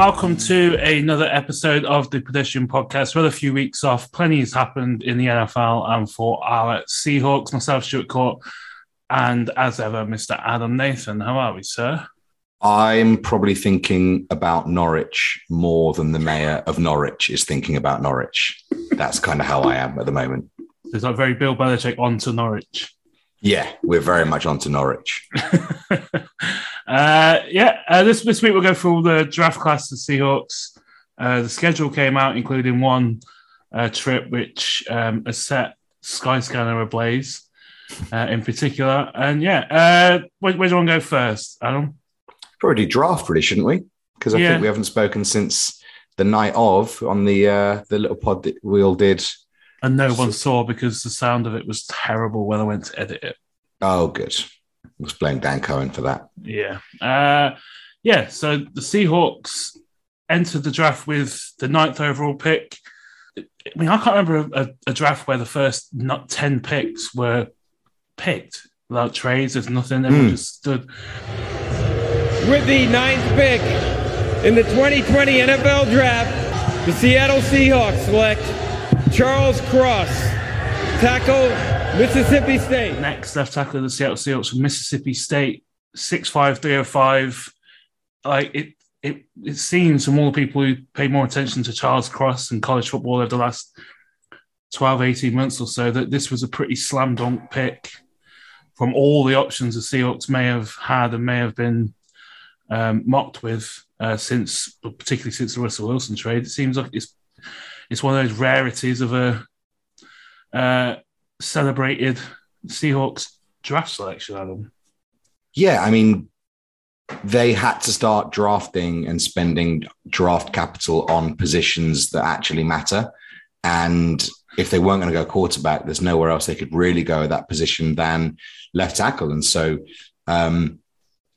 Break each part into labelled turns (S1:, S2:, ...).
S1: welcome to another episode of the Pedestrian Podcast. We're a few weeks off. Plenty has happened in the NFL and for our Seahawks. Myself, Stuart Court, and as ever, Mr. Adam Nathan. How are we, sir?
S2: I'm probably thinking about Norwich more than the mayor of Norwich is thinking about Norwich. That's kind of how I am at the moment.
S1: It's like very Bill Belichick on to Norwich.
S2: Yeah, we're very much on to Norwich.
S1: uh, yeah, uh, this this week we'll go through the draft class of Seahawks. Uh, the schedule came out, including one uh, trip which um, has set Skyscanner ablaze, uh, in particular. And yeah, uh, where, where do you want to go first, Adam?
S2: Probably draft, really, shouldn't we? Because I
S1: Yeah.
S2: think we haven't spoken since the night of on the uh, the little pod that we all did.
S1: And no one saw because the sound of it was terrible when I went to edit it.
S2: Oh, good. Let's blame Dan Cohen for that.
S1: Yeah. Uh, yeah. So the Seahawks entered the draft with the ninth overall pick. I mean, I can't remember a, a draft where the first not 10 picks were picked without trades. There's nothing. Everyone
S2: Hmm.
S1: just stood.
S3: With the ninth pick in the 2020 NFL Draft, the Seattle Seahawks select Charles Cross, tackle, Mississippi State.
S1: Next left tackle of the Seattle Seahawks from Mississippi State, 6'5, 305. Like it, it, it seems from all the people who pay more attention to Charles Cross and college football over the last 12, 18 months or so that this was a pretty slam dunk pick from all the options the Seahawks may have had and may have been um, mocked with uh, since, particularly since the Russell Wilson trade. It seems like it's it's one of those rarities of a uh, celebrated Seahawks draft selection, Adam.
S2: Yeah, I mean, they had to start drafting and spending draft capital on positions that actually matter. And if they weren't going to go quarterback, there's nowhere else they could really go at that position than left tackle. And so, um,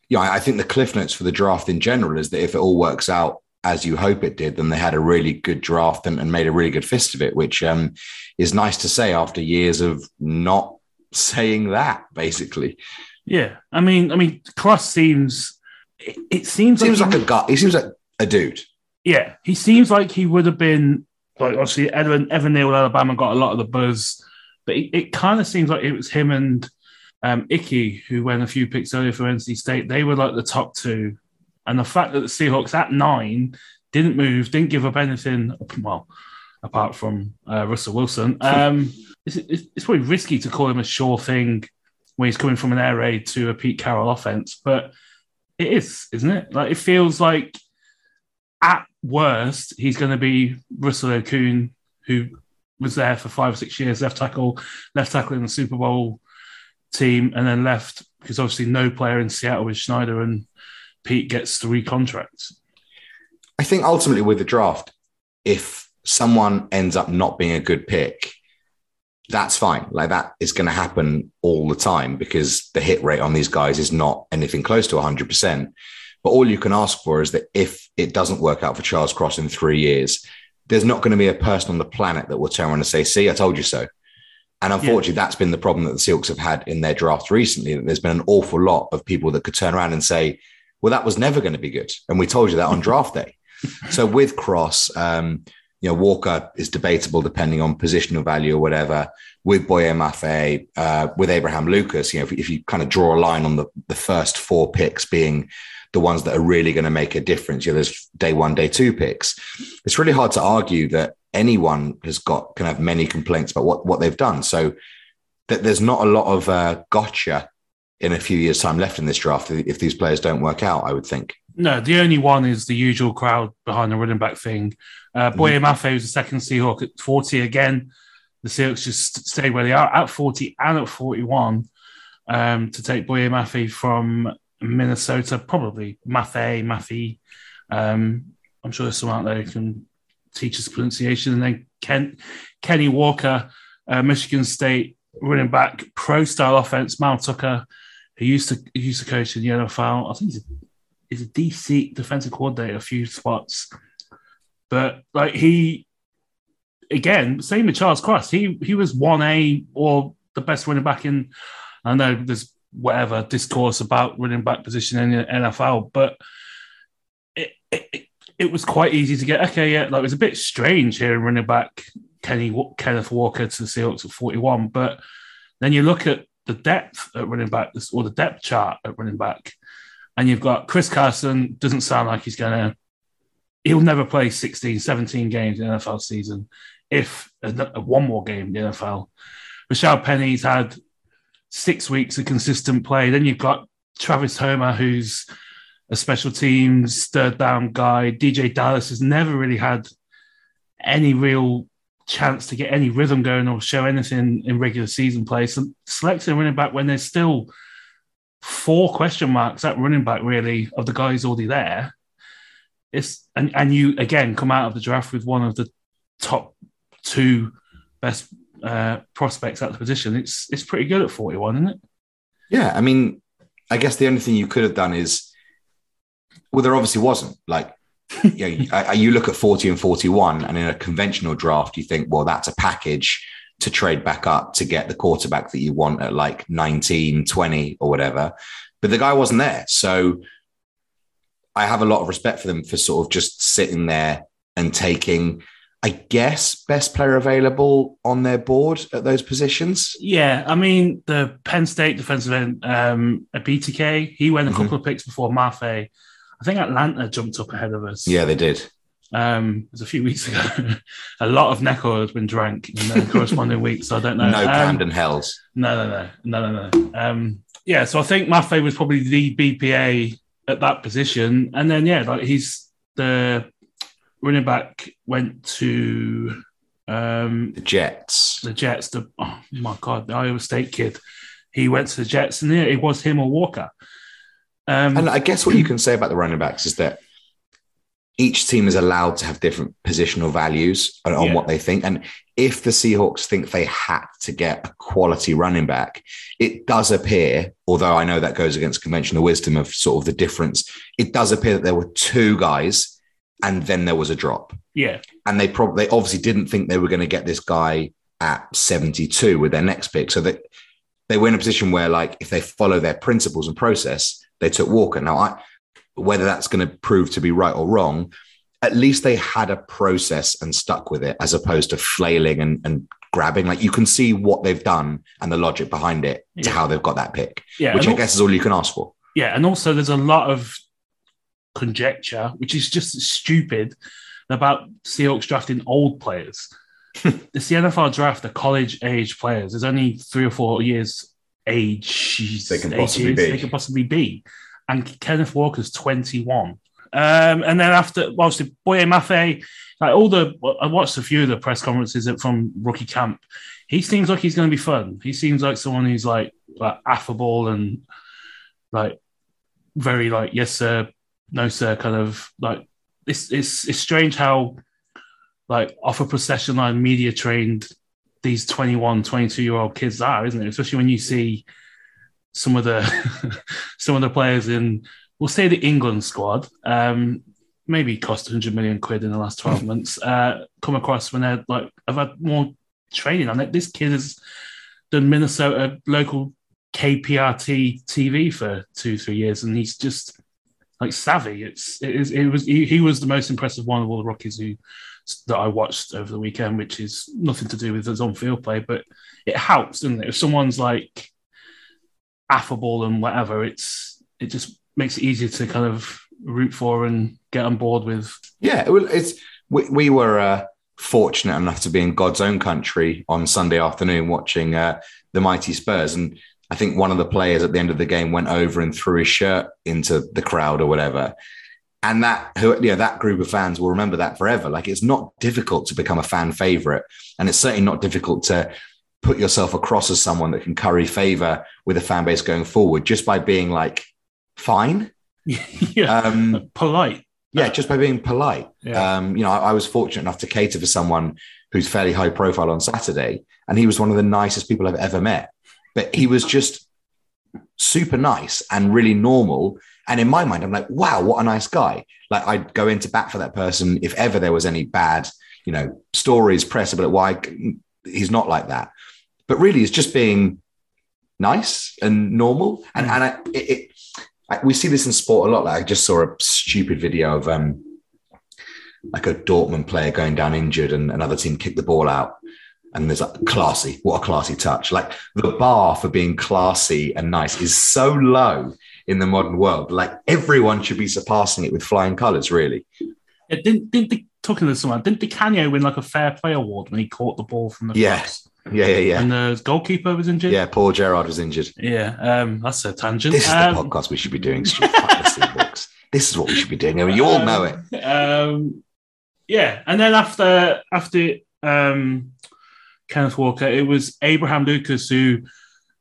S2: yeah, I think the cliff notes for the draft in general is that if it all works out as you hope it did, then they had a really good draft and, and made a really good fist of it, which um, is nice to say after years of not saying that, basically.
S1: Yeah, I mean, I mean, Cross seems. It, it seems,
S2: Seems
S1: like,
S2: like a guy. He seems like a dude.
S1: yeah, he seems like he would have been like obviously Evan Evan Neal Alabama got a lot of the buzz, but it, it kind of seems like it was him and um, Icky who went a few picks earlier for NC State. They were like the top two, and the fact that the Seahawks at nine didn't move, didn't give up anything. Well, apart from uh, Russell Wilson, um, it's, it's, it's probably risky to call him a sure thing when he's coming from an air raid to a Pete Carroll offense, but it is, isn't it? Like it feels like at worst he's going to be Russell Okung, who was there for five or six years, left tackle, left tackle in the Super Bowl team, and then left because obviously no player in Seattle with Schneider and Pete gets three contracts.
S2: I think ultimately with the draft, if someone ends up not being a good pick, that's fine. Like that is going to happen all the time because the hit rate on these guys is not anything close to 100%. But all you can ask for is that if it doesn't work out for Charles Cross in three years, there's not going to be a person on the planet that will turn around and say, See, I told you so. And unfortunately, that's been the problem that the Seahawks have had in their draft recently. That there's been an awful lot of people that could turn around and say, Well, that was never going to be good. And we told you that on draft day. So with Cross, um, you know, Walker is debatable depending on positional value or whatever. With Boye Mafe, uh, with Abraham Lucas, you know, if, if you kind of draw a line on the, the first four picks being the ones that are really going to make a difference, you know, there's day one, day two picks. It's really hard to argue that anyone has got can have many complaints about what, what they've done. So that there's not a lot of uh, gotcha in a few years' time left in this draft if these players don't work out, I would think.
S1: No, the only one is the usual crowd behind the running back thing. Uh, Boye Mafe was the second Seahawk at 40 again. The Seahawks just stayed where they are at 40 and at 41 um, to take Boye Mafe from Minnesota, probably Mafe, Mafe. Um, I'm sure there's someone out there who can teach us pronunciation. And then Ken, Kenny Walker, uh, Michigan State running back, pro style offense, Mel Tucker, who used to who used to coach in the NFL. I think he's a, he's a DC defensive coordinator a few spots. But like he again, same with Charles Cross. He he was one A or the best running back in I know there's whatever discourse about running back position in the NFL, but it, it, it- was quite easy to get. Okay, yeah, like it was a bit strange here running back Kenny Kenneth Walker to the Seahawks at 41, but then you look at the depth at running back or the depth chart at running back, and you've got Chris Carson. Doesn't sound like he's going to. He'll never play 16, 17 games in the NFL season, if one more game in the NFL. Rashaad Penny's had six weeks of consistent play. Then you've got Travis Homer, who's a special teams third down guy. DeeJay Dallas has never really had any real chance to get any rhythm going or show anything in regular season play. So selecting running back when there's still four question marks at running back really of the guys already there. It's and, and you again come out of the draft with one of the top two best uh, prospects at the position. It's it's pretty good at 41, isn't it?
S2: Yeah, I mean, I guess the only thing you could have done is well, there obviously wasn't. Like, you, know, you look at 40 and 41, and in a conventional draft, you think, well, that's a package to trade back up to get the quarterback that you want at like 19, 20 or whatever. But the guy wasn't there. So I have a lot of respect for them for sort of just sitting there and taking, I guess, best player available on their board at those positions.
S1: Yeah. I mean, the Penn State defensive end, um, Ebiketie, he went a couple mm-hmm. of picks before Mafe. I think Atlanta jumped up ahead of us.
S2: Yeah, they did.
S1: Um, it was a few weeks ago. a lot of neck oil has been drank in the corresponding weeks. So I don't know.
S2: No
S1: um,
S2: Camden Hells.
S1: No, no, no, no, no, no. Um, yeah, so I think Mafe was probably the BPA at that position, and then yeah, like he's the running back went to um,
S2: the Jets.
S1: The Jets. The oh my god, the Iowa State kid. He went to the Jets, and yeah, it was him or Walker.
S2: Um, and I guess what you can say about the running backs is that each team is allowed to have different positional values on, on yeah. what they think. And if the Seahawks think they had to get a quality running back, it does appear, although I know that goes against conventional wisdom of sort of the difference, it does appear that there were two guys and then there was a drop.
S1: Yeah.
S2: And they probably, they obviously didn't think they were going to get this guy at 72 with their next pick. So that they were in a position where, like, if they follow their principles and process, they took Walker. Now, I, whether that's going to prove to be right or wrong, at least they had a process and stuck with it as opposed to flailing and, and grabbing. Like you can see what they've done and the logic behind it to how they've got that pick, yeah, which I guess is all you can ask for.
S1: Yeah. And also, there's a lot of conjecture, which is just stupid about Seahawks drafting old players. it's the NFL draft, the college age players. There's only three or four years age
S2: they can possibly be.
S1: They can possibly be. And Kenneth Walker's 21. Um, and then after, obviously, Boye Mafe, like all the, I watched a few of the press conferences from rookie camp. He seems like he's going to be fun. He seems like someone who's like, like affable and like very like, yes, sir, no, sir, kind of like, it's, it's, it's strange how like off a procession line media trained these 21, 22 year old kids are, isn't it? Especially when you see some of the some of the players in, we'll say the England squad, um, maybe cost 100 million quid in the last 12 months, uh, come across when they're like, I've had more training on it. This kid has done Minnesota local KPRT TV for two, three years, and he's just like savvy. It's it, is, it was he, he was the most impressive one of all the Rockies who that I watched over the weekend, which is nothing to do with his on field play, but it helps, doesn't it? If someone's like affable and whatever, it's it just makes it easier to kind of root for and get on board with.
S2: Yeah, well, it's we, we were uh, fortunate enough to be in God's own country on Sunday afternoon watching uh, the mighty Spurs, and I think one of the players at the end of the game went over and threw his shirt into the crowd or whatever and that who you know that group of fans will remember that forever. Like it's not difficult to become a fan favorite. And it's certainly not difficult to put yourself across as someone that can curry favor with a fan base going forward just by being like fine.
S1: Yeah. Um, polite.
S2: Yeah just by being polite. Yeah. um, you know I, I was fortunate enough to cater for someone who's fairly high profile on saturday and he was one of the nicest people i've ever met. But he was just super nice and really normal and in my mind, I'm like, wow, what a nice guy. Like I'd go into bat for that person if ever there was any bad, you know, stories, press about why he's not like that. But really, it's just being nice and normal. And, and I, it, it, I, we see this in sport a lot. Like I just saw a stupid video of um, like a Dortmund player going down injured and another team kicked the ball out. And there's like classy, what a classy touch. Like the bar for being classy and nice is so low in the modern world. Like everyone should be surpassing it with flying colours, really.
S1: Yeah, didn't, didn't the, talking to someone, didn't Di Canio win like a fair play award when he caught the ball from the
S2: Yes. Yeah, yeah, yeah.
S1: And the goalkeeper was injured.
S2: Yeah, Paul Gerrard was injured.
S1: Yeah, um, that's a tangent.
S2: This is
S1: um,
S2: the podcast we should be doing. Stuart. Fuck the Seahawks. This is what we should be doing. I mean, you all know it.
S1: Um, yeah, and then after after um, Kenneth Walker, it was Abraham Lucas, who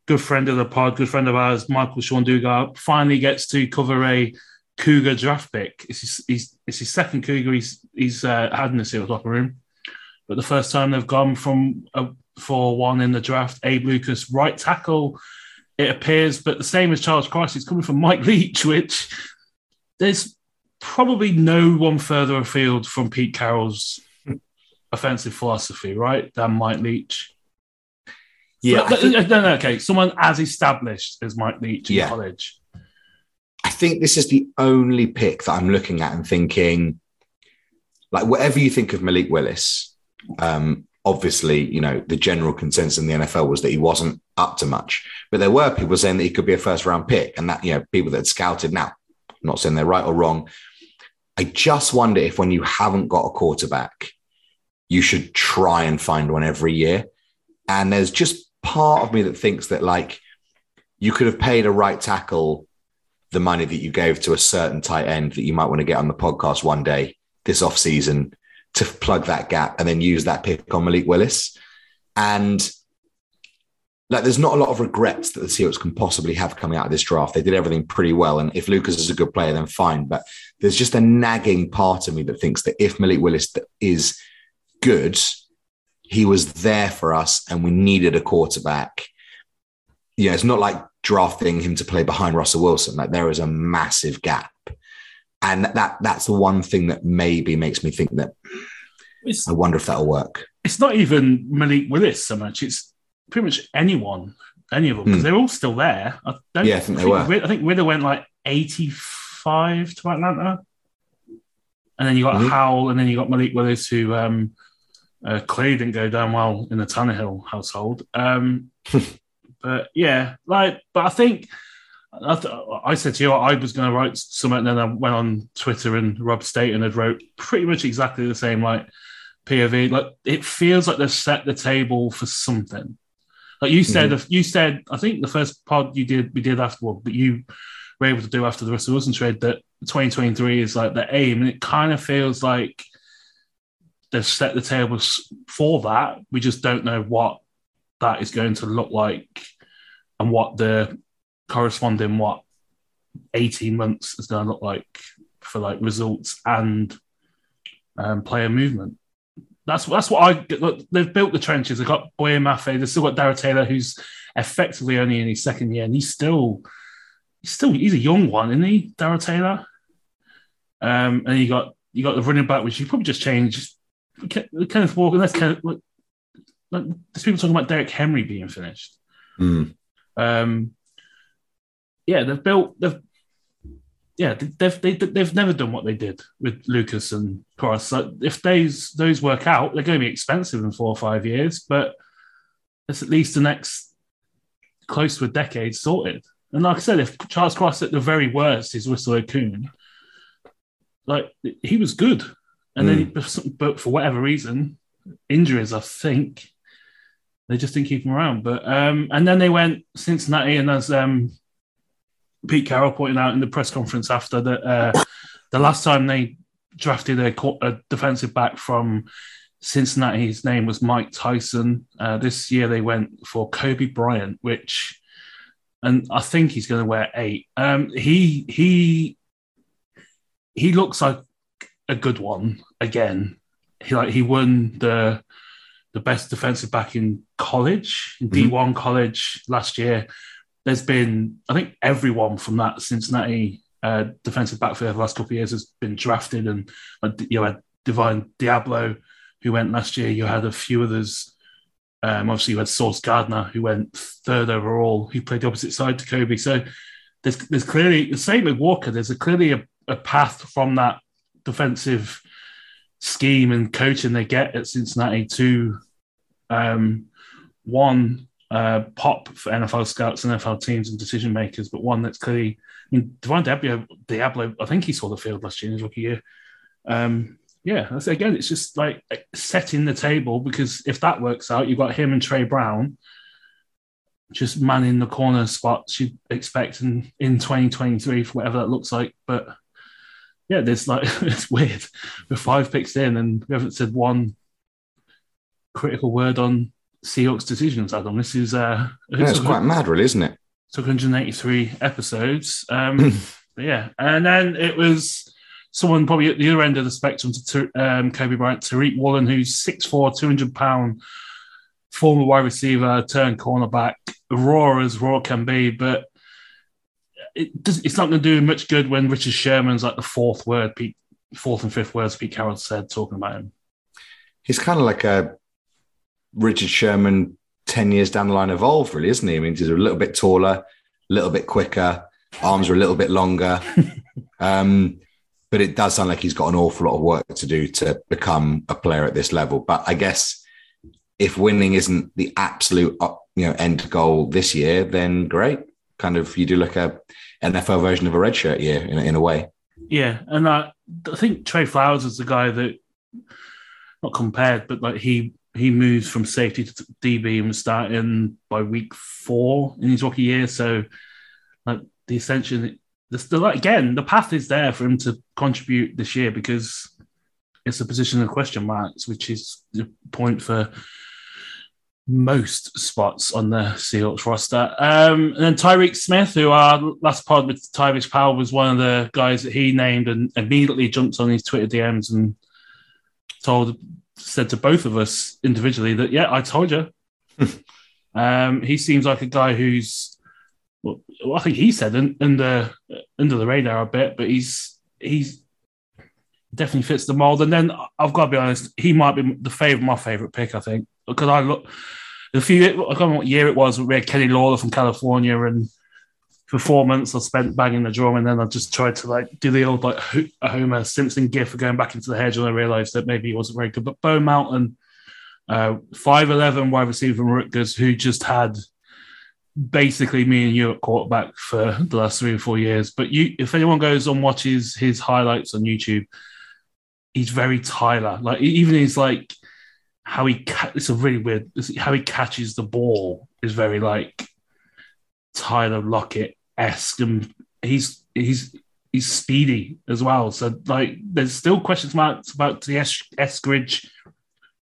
S1: good friend of the pod, good friend of ours, Michael-Shawn Dugar, finally gets to cover a Cougar draft pick. It's his, he's, it's his second Cougar he's he's uh, had in the Seals locker room, but the first time they've gone from a four one in the draft. Abe Lucas, right tackle. It appears, but the same as Charles Cross, he's coming from Mike Leach, which there's probably no one further afield from Pete Carroll's offensive philosophy, right, than Mike Leach.
S2: Yeah,
S1: But- no, no, okay. Someone as established as Mike Leach in
S2: Yeah.
S1: college.
S2: I think this is the only pick that I'm looking at and thinking, like, whatever you think of Malik Willis, um, obviously, you know, the general consensus in the NFL was that he wasn't up to much. But there were people saying that he could be a first round pick and that, you know, people that had scouted. Now, I'm not saying they're right or wrong. I just wonder if when you haven't got a quarterback, you should try and find one every year. And there's just part of me that thinks that, like, you could have paid a right tackle the money that you gave to a certain tight end that you might want to get on the podcast one day this off season to plug that gap and then use that pick on Malik Willis. And like, there's not a lot of regrets that the Seahawks can possibly have coming out of this draft. They did everything pretty well. And if Lucas is a good player, then fine. But there's just a nagging part of me that thinks that if Malik Willis is good, he was there for us and we needed a quarterback. You know, it's not like drafting him to play behind Russell Wilson. Like there is a massive gap. And that that's the one thing that maybe makes me think that
S1: It's,
S2: I wonder if that'll work.
S1: it's not even Malik Willis so much. It's pretty much anyone, any of them, because
S2: Hmm.
S1: they're all still there. I don't
S2: Yeah, I think they were.
S1: I think Ridder went like 85 to Atlanta. And then you got
S2: Mhm.
S1: Howell, and then you got Malik Willis, who um, uh, clearly didn't go down well in the Tannehill household. Um, but yeah, like, but I think I, th- I said to you I was going to write something, and then I went on Twitter and Rob Staton had wrote pretty much exactly the same. Like POV, like it feels like they've set the table for something. Like you said, you said, I think the first pod you did, we did afterward, but you were able to do after the Russell Wilson trade that 2023 is like the aim, and it kind of feels like they've set the table s- for that. We just don't know what that is going to look like and what the corresponding what 18 months is going to look like for like results and um, player movement. That's that's what I look. They've built the trenches. They've got Boye Mafe. They've still got Darrell Taylor, who's effectively only in his second year, and he's still he's still he's a young one, isn't he, Darrell Taylor? Um, and you got you got the running back, which you probably just changed. Ke- Kenneth Walker. That's Kenneth. Like, like, there's people talking about Derrick Henry being finished.
S2: Mm.
S1: Um, yeah, they've built. They've yeah, they've they, they've never done what they did with Lucas and Cross. So if those those work out, they're going to be expensive in four or five years, but it's at least the next close to a decade sorted. And like I said, if Charles Cross at the very worst is Russell Okung, like he was good, and then he, but for whatever reason, injuries, I think they just didn't keep him around. But um, and then they went Cincinnati, and as um, Pete Carroll pointed out in the press conference after that, uh, the last time they drafted a, a defensive back from Cincinnati, his name was Mike Tyson. Uh, this year they went for Coby Bryant, which, and I think he's going to wear eight. Um, he he he looks like a good one again. He like he won the the best defensive back in college, in
S2: Mhm.
S1: D1 college last year. There's been, I think, everyone from that Cincinnati uh, defensive backfield the last couple of years has been drafted, and you had Divine Deablo who went last year. You had a few others. Um, obviously, you had Sauce Gardner who went third overall, who played the opposite side to Coby. So there's there's clearly the same with Walker. There's a clearly a, a path from that defensive scheme and coaching they get at Cincinnati to um, one uh, pop for NFL scouts, NFL teams, and decision makers, but one that's clearly. I mean, Divine Deablo, Deablo, I think he saw the field last year in his rookie year. Um, yeah, again, it's just like setting the table because if that works out, you've got him and Tre Brown just manning the corner spots you'd expect in, in 2023 for whatever that looks like. But yeah, there's like it's weird. We're five picks in and we haven't said one critical word on Seahawks decisions, Adam. This is uh
S2: yeah, it's quite mad, really, isn't it?
S1: Took 183 episodes. Um yeah. And then it was someone probably at the other end of the spectrum to um, Coby Bryant, Tariq Woolen, who's 6'4, 200 pound former wide receiver, turned cornerback, raw as raw can be, but it does, it's not going to do much good when Richard Sherman's like the fourth word, Pete, fourth and fifth words Pete Carroll said talking about him.
S2: He's kind of like a Richard Sherman 10 years down the line evolved, really, isn't he? I mean, he's a little bit taller, a little bit quicker, arms are a little bit longer. um, but it does sound like he's got an awful lot of work to do to become a player at this level. But I guess if winning isn't the absolute uh, you know end goal this year, then great. Kind of you do like a NFL version of a red shirt year in, in a way.
S1: Yeah, and I, I think Tre Flowers is the guy that not compared, but like he he moves from safety to DB and was starting by week four in his rookie year. So like the ascension the, the, again, the path is there for him to contribute this year because it's a position of question marks, which is the point for most spots on the Seahawks roster. Um, and then Tyreke Smith, who our last pod with Tyrese Powell was one of the guys that he named and immediately jumped on his Twitter DMs and told, said to both of us individually that, yeah, I told you. um, he seems like a guy who's well, I think he said under under the radar a bit, but he's he's definitely fits the mold. And then I've got to be honest, he might be the favorite, my favorite pick. I think because I look a few I can't remember what year it was. We had Kenny Lawler from California, and performance. I spent banging the drum, and then I just tried to like do the old like Homer Simpson gif of going back into the hedge, and I realised that maybe he wasn't very good. But Bo Melton, uh, five eleven wide receiver from Rutgers, who just had basically me and you at quarterback for the last three or four years. But you, if anyone goes and watches his highlights on YouTube, he's very Tyler. Like even his like how he ca- it's a really weird how he catches the ball is very like Tyler Lockett esque, and he's he's he's speedy as well. So like there's still questions marks about the es- Eskridge.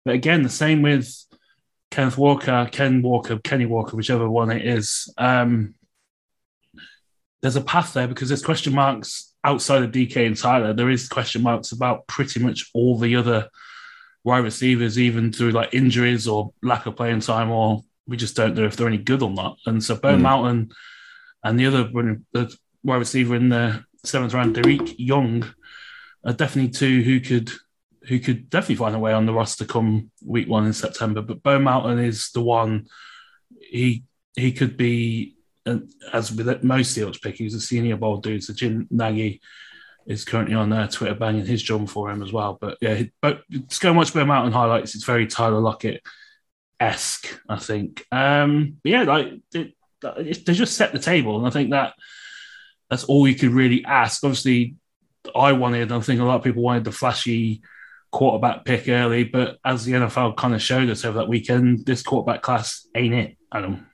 S1: But again, the same with Kenneth Walker, Ken Walker, Kenny Walker, whichever one it is. Um, there's a path there because there's question marks outside of DK and Tyler. There is question marks about pretty much all the other wide receivers, even through like injuries or lack of playing time, or we just don't know if they're any good or not. And so Bo mm. Melton and the other the wide receiver in the seventh round, Dareke Young, are definitely two who could who could definitely find a way on the roster come week one in September. But Bo Melton is the one. He he could be as with most Seahawks pick. He's a senior bowl dude. So Jim Nagy is currently on uh, Twitter banging his drum for him as well. But yeah, but just go watch Bo Melton highlights. It's very Tyler Lockett esque, I think. Um, but yeah, like it, they just set the table, and I think that that's all you could really ask. Obviously, I wanted. I think a lot of people wanted the flashy quarterback pick early, but as the NFL kind of showed us over that weekend, this quarterback class ain't it, Adam.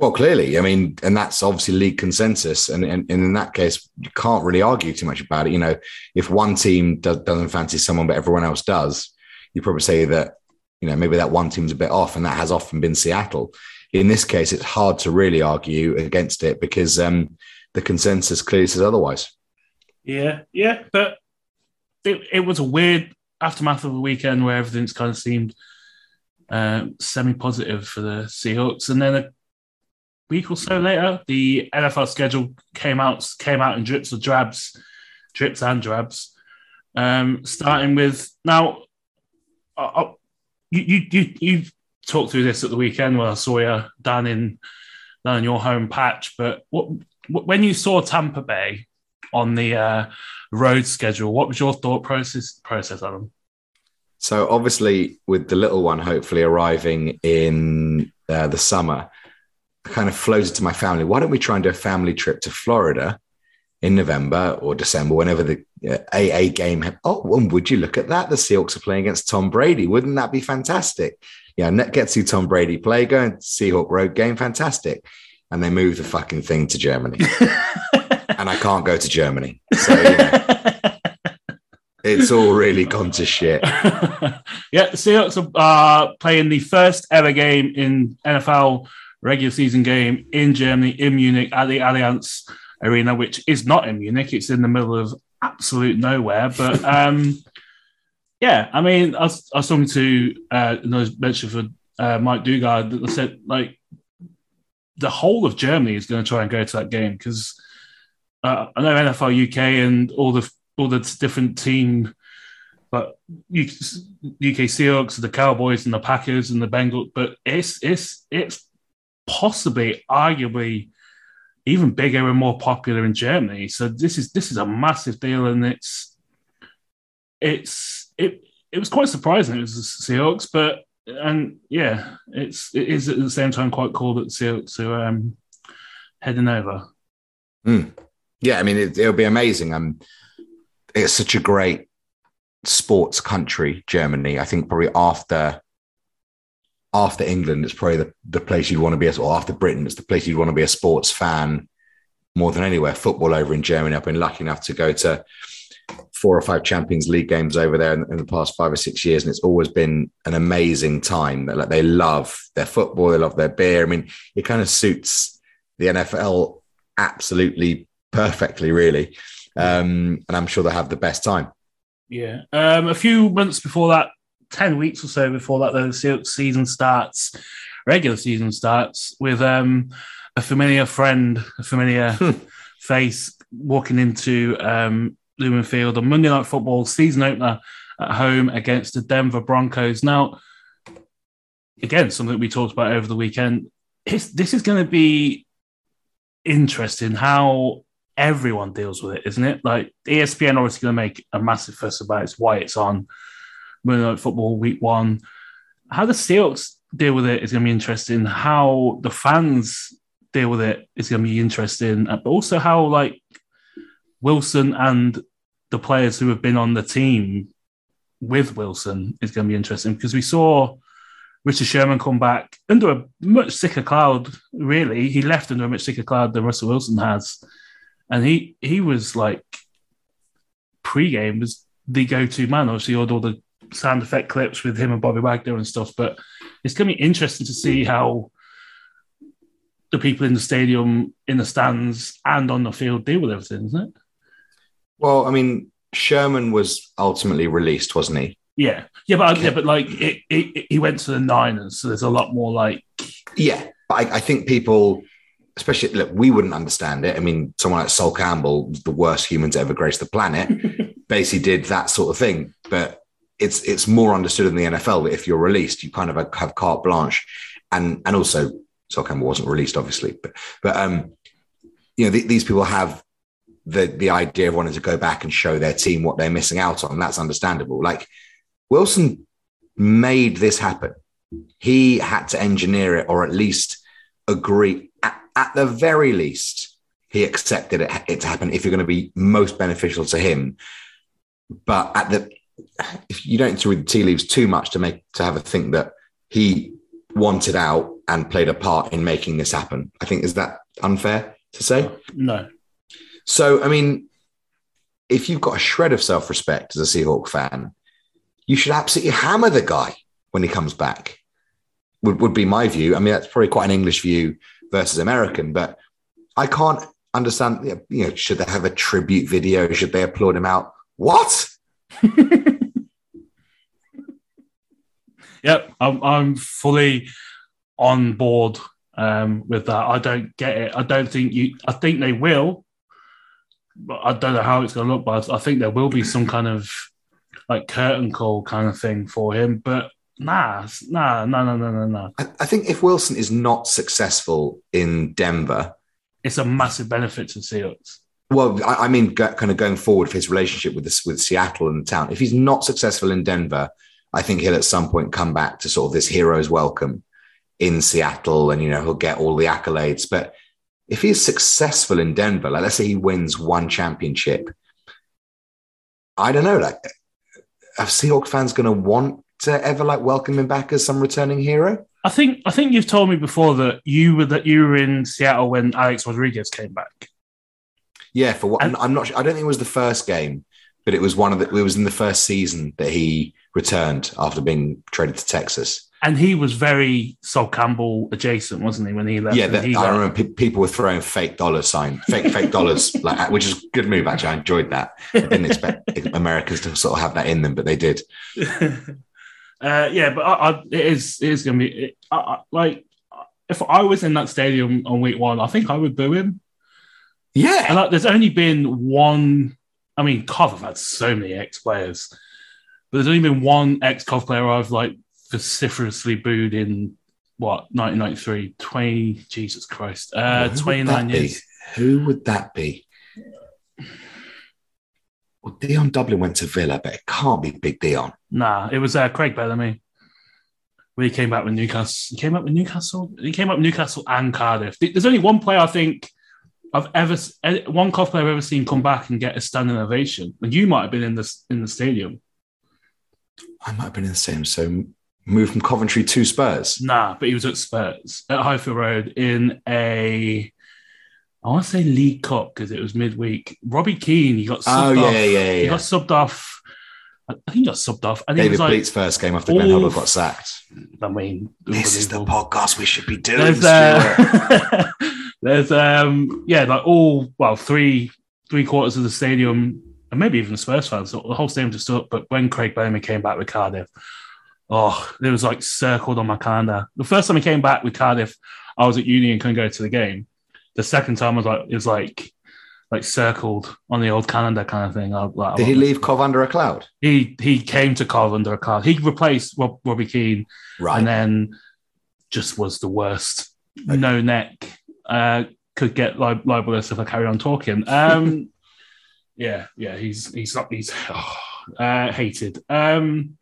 S2: Well, clearly, I mean, and that's obviously league consensus, and, and, and in that case, you can't really argue too much about it. You know, if one team does, doesn't fancy someone, but everyone else does, you probably say that you know maybe that one team's a bit off, and that has often been Seattle. In this case, it's hard to really argue against it because um, the consensus clearly says otherwise.
S1: Yeah, yeah, but it, it was a weird aftermath of a weekend where everything's kind of seemed uh, semi-positive for the Seahawks, and then a week or so later, the NFL schedule came out came out in drips or drabs, drips and drabs. Um, starting with now, uh, uh you you you talked through this at the weekend when I saw you down in down in your home patch. But what when you saw Tampa Bay on the uh, road schedule. What was your thought process, process Adam?
S2: So obviously, with the little one hopefully arriving in uh, the summer, I kind of floated to my family. Why don't we try and do a family trip to Florida in November or December, whenever the uh, AA game? Ha- oh, well, would you look at that? The Seahawks are playing against Tom Brady. Wouldn't that be fantastic? Yeah, get to Tom Brady play. Go and Seahawk road game. Fantastic. And they move the fucking thing to Germany, and I can't go to Germany. So. You know, it's all really gone to shit.
S1: yeah, the Seahawks are uh, playing the first ever game in NFL regular season game in Germany, in Munich, at the Allianz Arena, which is not in Munich. It's in the middle of absolute nowhere. But um, yeah, I mean, I was, I was talking to uh, mentioned for uh, Mike Dugar that said like the whole of Germany is going to try and go to that game because uh, I know NFL UK and all the all the different team, but UK Seahawks, the Cowboys, and the Packers and the Bengals. But it's it's it's possibly, arguably, even bigger and more popular in Germany. So this is this is a massive deal, and it's it's it it was quite surprising it was the Seahawks, but and yeah, it's it is at the same time quite cool that the Seahawks are um, heading over.
S2: Mm. Yeah, I mean it, will be amazing. Um, it's such a great sports country, Germany. I think probably after after England, it's probably the, the place you'd want to be, or after Britain, it's the place you'd want to be a sports fan more than anywhere. Football over in Germany. I've been lucky enough to go to four or five Champions League games over there in, in the past five or six years, and it's always been an amazing time. That like they love their football, they love their beer. I mean, it kind of suits the NFL absolutely perfectly, really um, and I'm sure they'll have the best time.
S1: Yeah. Um, a few months before that, 10 weeks or so before that, the season starts, regular season starts, with um, a familiar friend, a familiar hmm. face walking into um, Lumen Field on Monday Night Football season opener at home against the Denver Broncos. Now, again, something we talked about over the weekend. this is going to be interesting how everyone deals with it, isn't it? Like ESPN obviously going to make a massive fuss about it's why it's on Monday Night Football Week One. How the Seahawks deal with it is going to be interesting. How the fans deal with it is going to be interesting, uh, but also how like Wilson and the players who have been on the team with Wilson is going to be interesting because we saw Richard Sherman come back under a much sicker cloud. Really, he left under a much sicker cloud than Russell Wilson has and he he was like pre-game was the go-to man. Obviously, all the sound effect clips with him and Bobby Wagner and stuff. But it's going to be interesting to see how the people in the stadium, in the stands, and on the field deal with everything, isn't it?
S2: Well, I mean, Sherman was ultimately released, wasn't he?
S1: Yeah, yeah, but yeah, but like it, it, he went to the Niners, so there's a lot more like.
S2: Yeah, I, I think people especially look, we wouldn't understand it. I mean, someone like Sol Campbell, the worst human to ever grace the planet, basically did that sort of thing. But it's it's more understood in the NFL that if you're released, you kind of have carte blanche, and and also Sol Campbell wasn't released, obviously, but but um, you know, these people have the the idea of wanting to go back and show their team what they're missing out on. That's understandable. Like Wilson made this happen. He had to engineer it, or at least agree at the very least, he accepted it, it to happen if you're going to be most beneficial to him. But at the, if you don't need to read the tea leaves too much to make to have a think that he wanted out and played a part in making this happen. I think is that unfair to say?
S1: No.
S2: So I mean, if you've got a shred of self-respect as a Seahawk fan, you should absolutely hammer the guy when he comes back. Would would be my view. I mean, that's probably quite an English view versus American. But I can't understand. You know, should they have a tribute video? Should they applaud him out? What?
S1: yep, I'm, I'm fully on board um, with that. I don't get it. I don't think you. I think they will, but I don't know how it's going to look. But I think there will be some kind of like curtain call kind of thing for him. But Nah, nah, nah, nah, nah, nah. no.
S2: I, I think if Wilson is not successful in Denver,
S1: it's a massive benefit to Seahawks.
S2: Well, I, I mean, go, kind of going forward for his relationship with this with Seattle and the town. If he's not successful in Denver, I think he'll at some point come back to sort of this hero's welcome in Seattle and, you know, he'll get all the accolades. But if he's successful in Denver, like let's say he wins one championship, I don't know, like, are Seahawk fans going to want to ever like welcome him back as some returning hero?
S1: I think I think you've told me before that you were that you were in Seattle when Alex Rodriguez came back.
S2: Yeah, for what
S1: And-
S2: I'm not. sure- I don't think it was the first game, but it was one of the. It was in the first season that he returned after being traded to Texas.
S1: And he was very Sol Campbell adjacent, wasn't he, when he left?
S2: Yeah, that,
S1: he
S2: I
S1: got-
S2: remember pe- people were throwing fake dollar sign, fake fake dollars, like which is a good move. Actually, I enjoyed that. I didn't expect Americans to sort of have that in them, but they did.
S1: uh, yeah, but I, I, it is it is going to be it, I, I, like if I was in that stadium on week one, I think I would boo him.
S2: Yeah,
S1: And like, there's only been one. I mean, Cov have had so many ex players, but there's only been one ex Cov player I've like vociferously booed in what 1993, 20 Jesus Christ,
S2: Who
S1: uh,
S2: would
S1: 29
S2: that be?
S1: years.
S2: Who would that be? Well, Dion Dublin went to Villa, but it can't be Big Dion.
S1: Nah, it was uh, Craig Bellamy. When he came back with Newcastle, he came up with Newcastle. He came up with Newcastle and Cardiff. There's only one player I think I've ever eh, one player I've ever seen come back and get a standing ovation. And you might have been in this in the stadium.
S2: I might have been in the same. So move from Coventry to Spurs.
S1: Nah, but he was at Spurs at Highfield Road in a I want to say League Cup because it was midweek. Robbie Keane, he got
S2: Oh
S1: subbed
S2: yeah,
S1: off.
S2: yeah, yeah.
S1: He got subbed off. I think he got subbed off. And
S2: David
S1: like,
S2: Pleat's first game after Glenn
S1: all-
S2: Hoddle got sacked.
S1: I mean,
S2: This is the podcast we should be doing.
S1: there's uh, there's um yeah like all well three three quarters of the stadium and maybe even the Spurs fans the whole stadium just stood up but when Craig Bellamy came back with Cardiff oh it was like circled on my calendar the first time he came back with Cardiff I was at uni and couldn't go to the game the second time was like it was like like circled on the old calendar kind of thing I, like,
S2: Did he leave Cov under a cloud?
S1: he he came to Carl under a cloud. he replaced Rob, Robbie Keane
S2: Right.
S1: and then just was the worst. No neck. Uh, could get li- libelous if I carry on talking. Um, yeah, yeah, he's he's not he's oh, uh, hated. Um,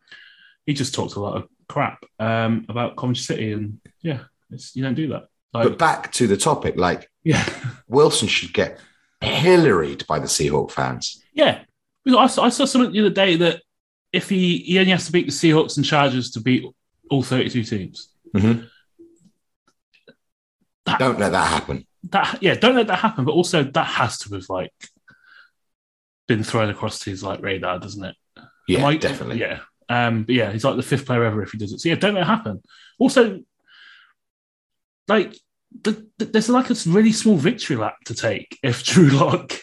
S1: he just talks a lot of crap um, about Coventry City, and yeah, it's, you don't do that. Like,
S2: but back to the topic, like
S1: yeah,
S2: Wilson should get pilloried by the Seahawk fans.
S1: yeah. I saw, I saw something the other day that if he he only has to beat the Seahawks and Chargers to beat all thirty two teams.
S2: Mhm.
S1: That-
S2: Don't let that happen.
S1: that yeah, don't let that happen. But also that has to have like been thrown across his like radar, doesn't it?
S2: Yeah,
S1: I-
S2: definitely.
S1: Yeah. Um, but yeah, he's like the fifth player ever if he does it. So yeah, don't let it happen. Also, like the, the- there's like a really small victory lap to take if Drew Lock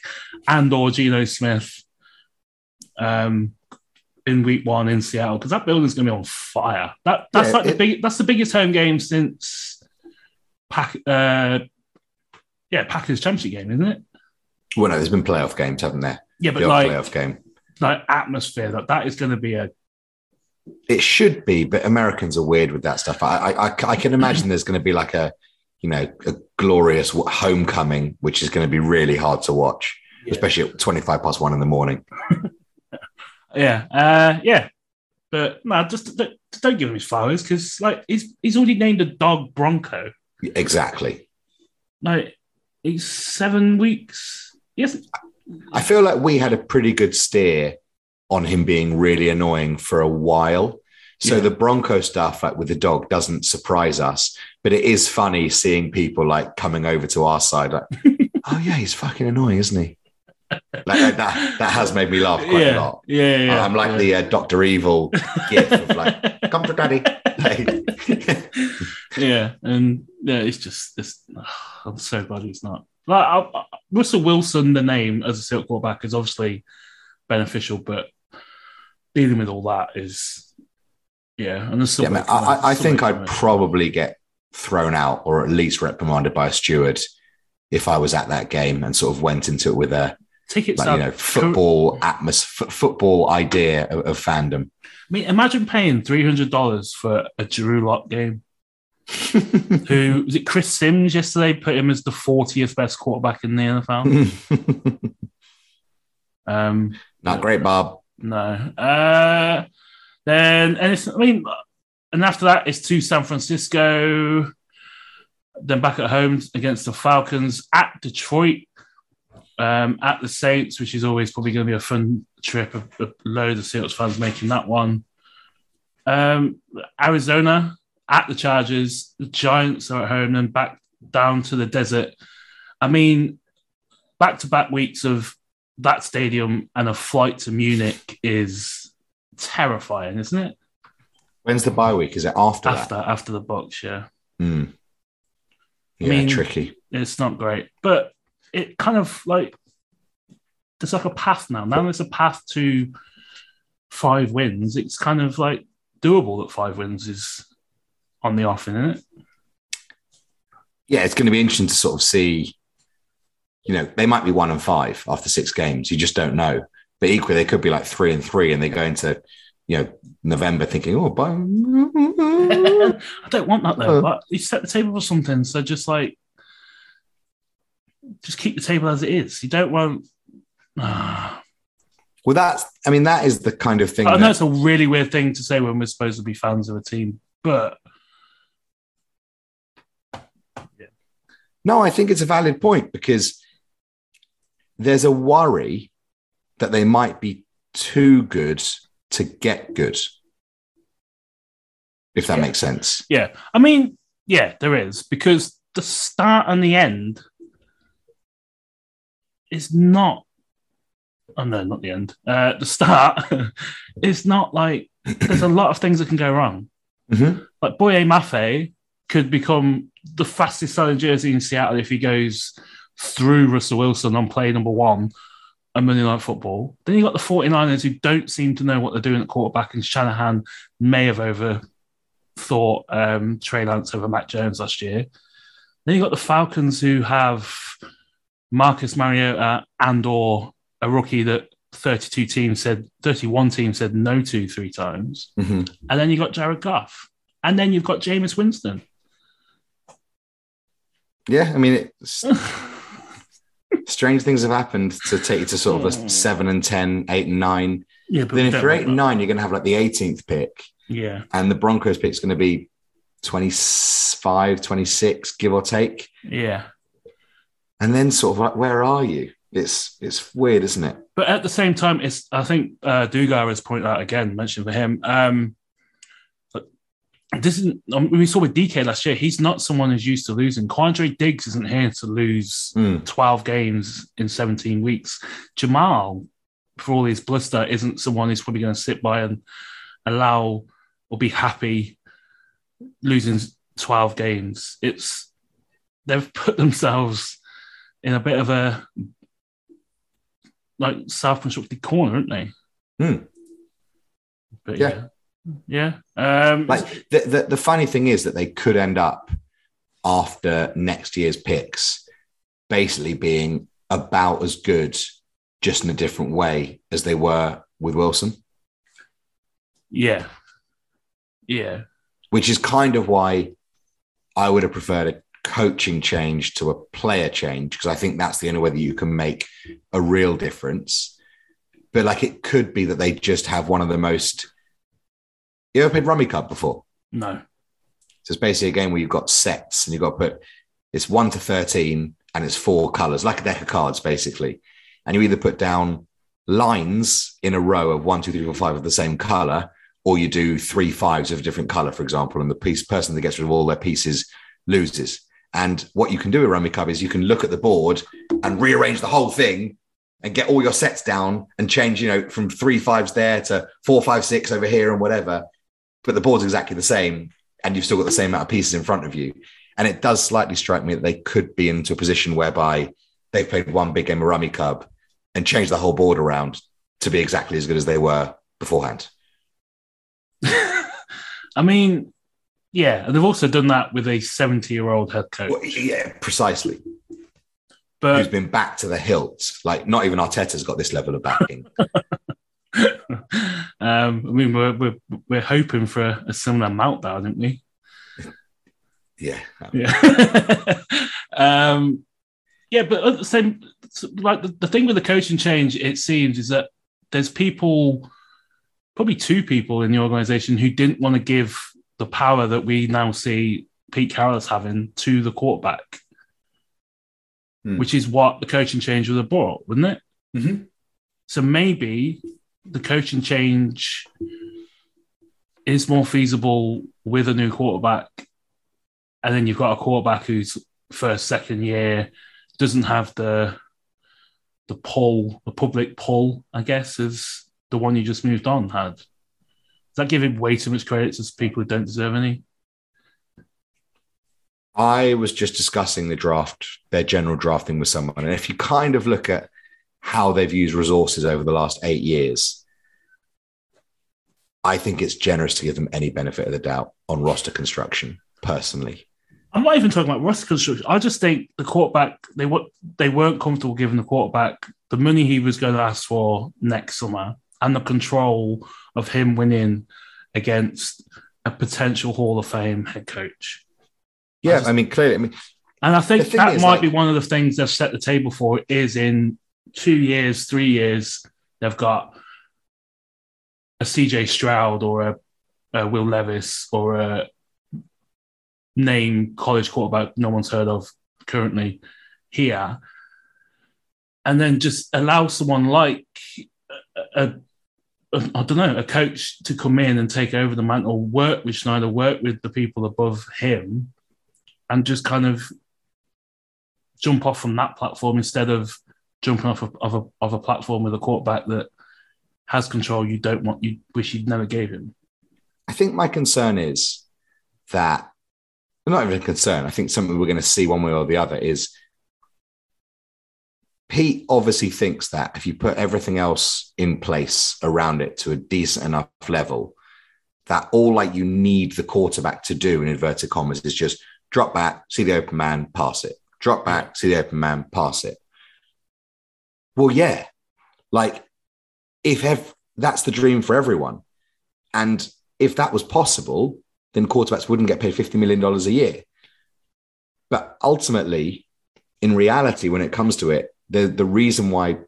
S1: and or Geno Smith um in week one in Seattle because that building's gonna be on fire. That that's
S2: Yeah,
S1: like the big that's the biggest home game since Pack uh yeah, Packers championship game, isn't it?
S2: Well, no, there's been playoff games, haven't there?
S1: Yeah, but
S2: The
S1: like
S2: playoff game.
S1: like atmosphere that that is going to be a
S2: It should be, but Americans are weird with that stuff. I, I, I- can imagine there's going to be like a, you know, a glorious homecoming, which is going to be really hard to watch,
S1: Yeah.
S2: especially at 25 past one in the morning.
S1: yeah uh yeah but no just don't, don't give him his flowers because like he's he's already named a dog Bronco
S2: Exactly.
S1: No, he's seven weeks yes
S2: I feel like we had a pretty good steer on him being really annoying for a while. So
S1: Yeah.
S2: the Bronco stuff, like with the dog, doesn't surprise us. But it is funny seeing people like coming over to our side, like, "Oh yeah, he's fucking annoying, isn't he?" Like that. That has made me laugh quite a lot.
S1: yeah yeah
S2: I'm like the uh, Doctor Evil gif of like, "Come to daddy." Like,
S1: yeah and yeah it's just it's I'm so glad he's not like I, I, Russell Wilson the name as a silk quarterback is obviously beneficial but dealing with all that is yeah and there's
S2: yeah, man, I, I- I think I'd probably get thrown out or at least reprimanded by a steward if I was at that game and sort of went into it with a
S1: tickets
S2: like
S1: are
S2: you know football atmosphere, football idea of, of fandom.
S1: I mean, imagine paying three hundred dollars for a Drew Lock game. Who was it? Chris Sims yesterday put him as the fortieth best quarterback in the NFL. Um,
S2: Not great, Bob.
S1: no, uh, Then, and it's, I mean, and after that, it's to San Francisco, then back at home against the Falcons, at Detroit, um, at the Saints, which is always probably going to be a fun trip. A, a load of Seahawks fans making that one. Um, Arizona at the Chargers, the Giants are at home, and back down to the desert. I mean, back to back weeks of that stadium and a flight to Munich is terrifying, isn't it?
S2: When's the bye week? Is it after
S1: After
S2: that?
S1: after the box, yeah.
S2: Mm. Yeah,
S1: mean-
S2: tricky.
S1: It's not great, but it kind of like there's like a path now. Now there's a path to five wins. It's kind of like doable that five wins is on the offing, isn't it?
S2: Yeah, it's going to be interesting to sort of see. You know, they might be one and five after six games. You just don't know. But equally, they could be like three and three, and they go into you know November thinking, oh, but
S1: I don't want that though.
S2: Uh.
S1: but you set the table for something, so just like just keep the table as it is. You don't want. Ah.
S2: well, that's. I mean, that is the kind of thing.
S1: I know it's a really weird thing to say when we're supposed to be fans of a team, but
S2: No, I think it's a valid point because there's a worry that they might be too good to get good. If that
S1: Yeah.
S2: makes sense.
S1: yeah, I mean, yeah, there is because the start and the end is not. Oh no, not the end. Uh, the start is not like there's a lot of things that can go wrong.
S2: Mhm.
S1: Like Boye Mafe could become the fastest selling jersey in Seattle if he goes through Russell Wilson on play number one and Monday Night Football. Then you got the 49ers who don't seem to know what they're doing at quarterback, and Shanahan may have overthought um, Trey Lance over Mac Jones last year. Then you got the Falcons who have Marcus Mariota and or a rookie that 32 teams said 31 teams said no to three times.
S2: Mhm.
S1: And then you got Jared Goff. And then you've got Jameis Winston.
S2: Yeah, I mean, it's, strange things have happened to take you to sort of a seven and 10, eight and nine.
S1: Yeah, but
S2: then if you're eight and nine, you're going to have like the 18th pick,
S1: Yeah.
S2: and the Broncos pick's going to be 25, 26, give or take.
S1: Yeah.
S2: And then sort of like, where are you? It's it's weird, isn't it?
S1: But at the same time, it's I think uh, Dugar has pointed out again, mentioned for him. Um, this isn't. um, we saw with DK last year. He's not someone who's used to losing. Quandre Diggs isn't here to lose
S2: Mm.
S1: twelve games in seventeen weeks. Jamal, for all his bluster, isn't someone who's probably going to sit by and allow or be happy losing twelve games. It's they've put themselves in a bit of a like self-constructed corner, aren't they?
S2: Hmm.
S1: But
S2: Yeah.
S1: yeah, yeah. Um,
S2: Like the, the the funny thing is that they could end up after next year's picks basically being about as good, just in a different way as they were with Wilson,
S1: yeah, yeah,
S2: which is kind of why I would have preferred a coaching change to a player change because I think that's the only way that you can make a real difference. But like it could be that they just have one of the most. You ever played Rummikub before?
S1: no,
S2: So it's basically a game where you've got sets and you've got to put it's one to 13 and it's four colors, like a deck of cards, basically. And you either put down lines in a row of one, two, three, four, five of the same color, or you do three fives of a different color, for example. And the piece person that gets rid of all their pieces loses. And what you can do with Rummikub is you can look at the board and rearrange the whole thing and get all your sets down and change, you know, from three fives there to four, five, six over here and whatever. But the board's exactly the same and you've still got the same amount of pieces in front of you. And it does slightly strike me that they could be into a position whereby they've played one big game of Rummikub and changed the whole board around to be exactly as good as they were beforehand.
S1: I mean, yeah, and they've also done that with a seventy-year-old head coach.
S2: Well, yeah, precisely. Who's been back to the hilt. Like not even Arteta's got this level of backing.
S1: um, I mean, we're, we're we're hoping for a, a similar meltdown, aren't we?
S2: yeah.
S1: Yeah. um, yeah, but at the same, like the, the thing with the coaching change, it seems, is that there's people probably two people in the organization who didn't want to give the power that we now see Pete Carroll's having to the quarterback,
S2: Hmm.
S1: which is what the coaching change would have brought, wouldn't it?
S2: Mm-hmm.
S1: So maybe the coaching change is more feasible with a new quarterback. And then you've got a quarterback who's first, second year, doesn't have the the pull, the public pull, I guess, as the one you just moved on had. Does that give him way too much credit to people who don't deserve any?
S2: I was just discussing the draft, their general drafting with someone. And if you kind of look at how they've used resources over the last eight years, I think it's generous to give them any benefit of the doubt on roster construction, personally.
S1: I'm not even talking about roster construction. I just think the quarterback they they weren't comfortable giving the quarterback the money he was going to ask for next summer and the control of him winning against a potential Hall of Fame head coach.
S2: Yeah,
S1: just-
S2: I mean, clearly, I mean,
S1: And I think that might
S2: like-
S1: be one of the things they've set the table for is in two years, three years, they've got a CJ Stroud or a, a Will Levis or a name college quarterback no one's heard of currently here. And then just allow someone like a I don't know, a coach to come in and take over the mantle, work with Schneider, work with the people above him, and just kind of jump off from that platform instead of jumping off of, of, a, of a platform with a quarterback that has control you don't want, you wish you'd never gave him.
S2: I think my concern is that, not even a concern, I think something we're going to see one way or the other is Pete obviously thinks that if you put everything else in place around it to a decent enough level, that all like you need the quarterback to do in inverted commas is just drop back, see the open man, pass it. Drop back, see the open man, pass it. Well, yeah. Like if ev- that's the dream for everyone. And if that was possible, then quarterbacks wouldn't get paid $50 million a year. But ultimately, in reality, when it comes to it, the, the reason why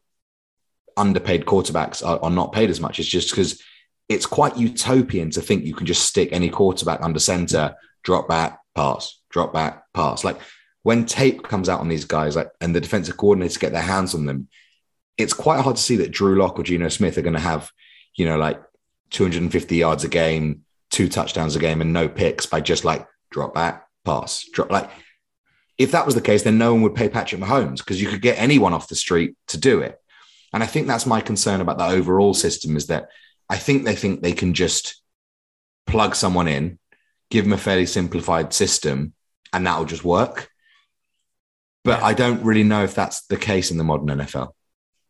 S2: underpaid quarterbacks are, are not paid as much is just because it's quite utopian to think you can just stick any quarterback under center, drop back, pass, drop back, pass. Like when tape comes out on these guys, like and the defensive coordinators get their hands on them, it's quite hard to see that Drew Lock or Geno Smith are going to have, you know, like 250 yards a game, two touchdowns a game, and no picks by just like drop back, pass, drop. Like, if that was the case, then no one would pay Patrick Mahomes because you could get anyone off the street to do it. And I think that's my concern about the overall system is that I think they think they can just plug someone in, give them a fairly simplified system, and that'll just work. But
S1: Yeah.
S2: I don't really know if that's the case in the modern NFL.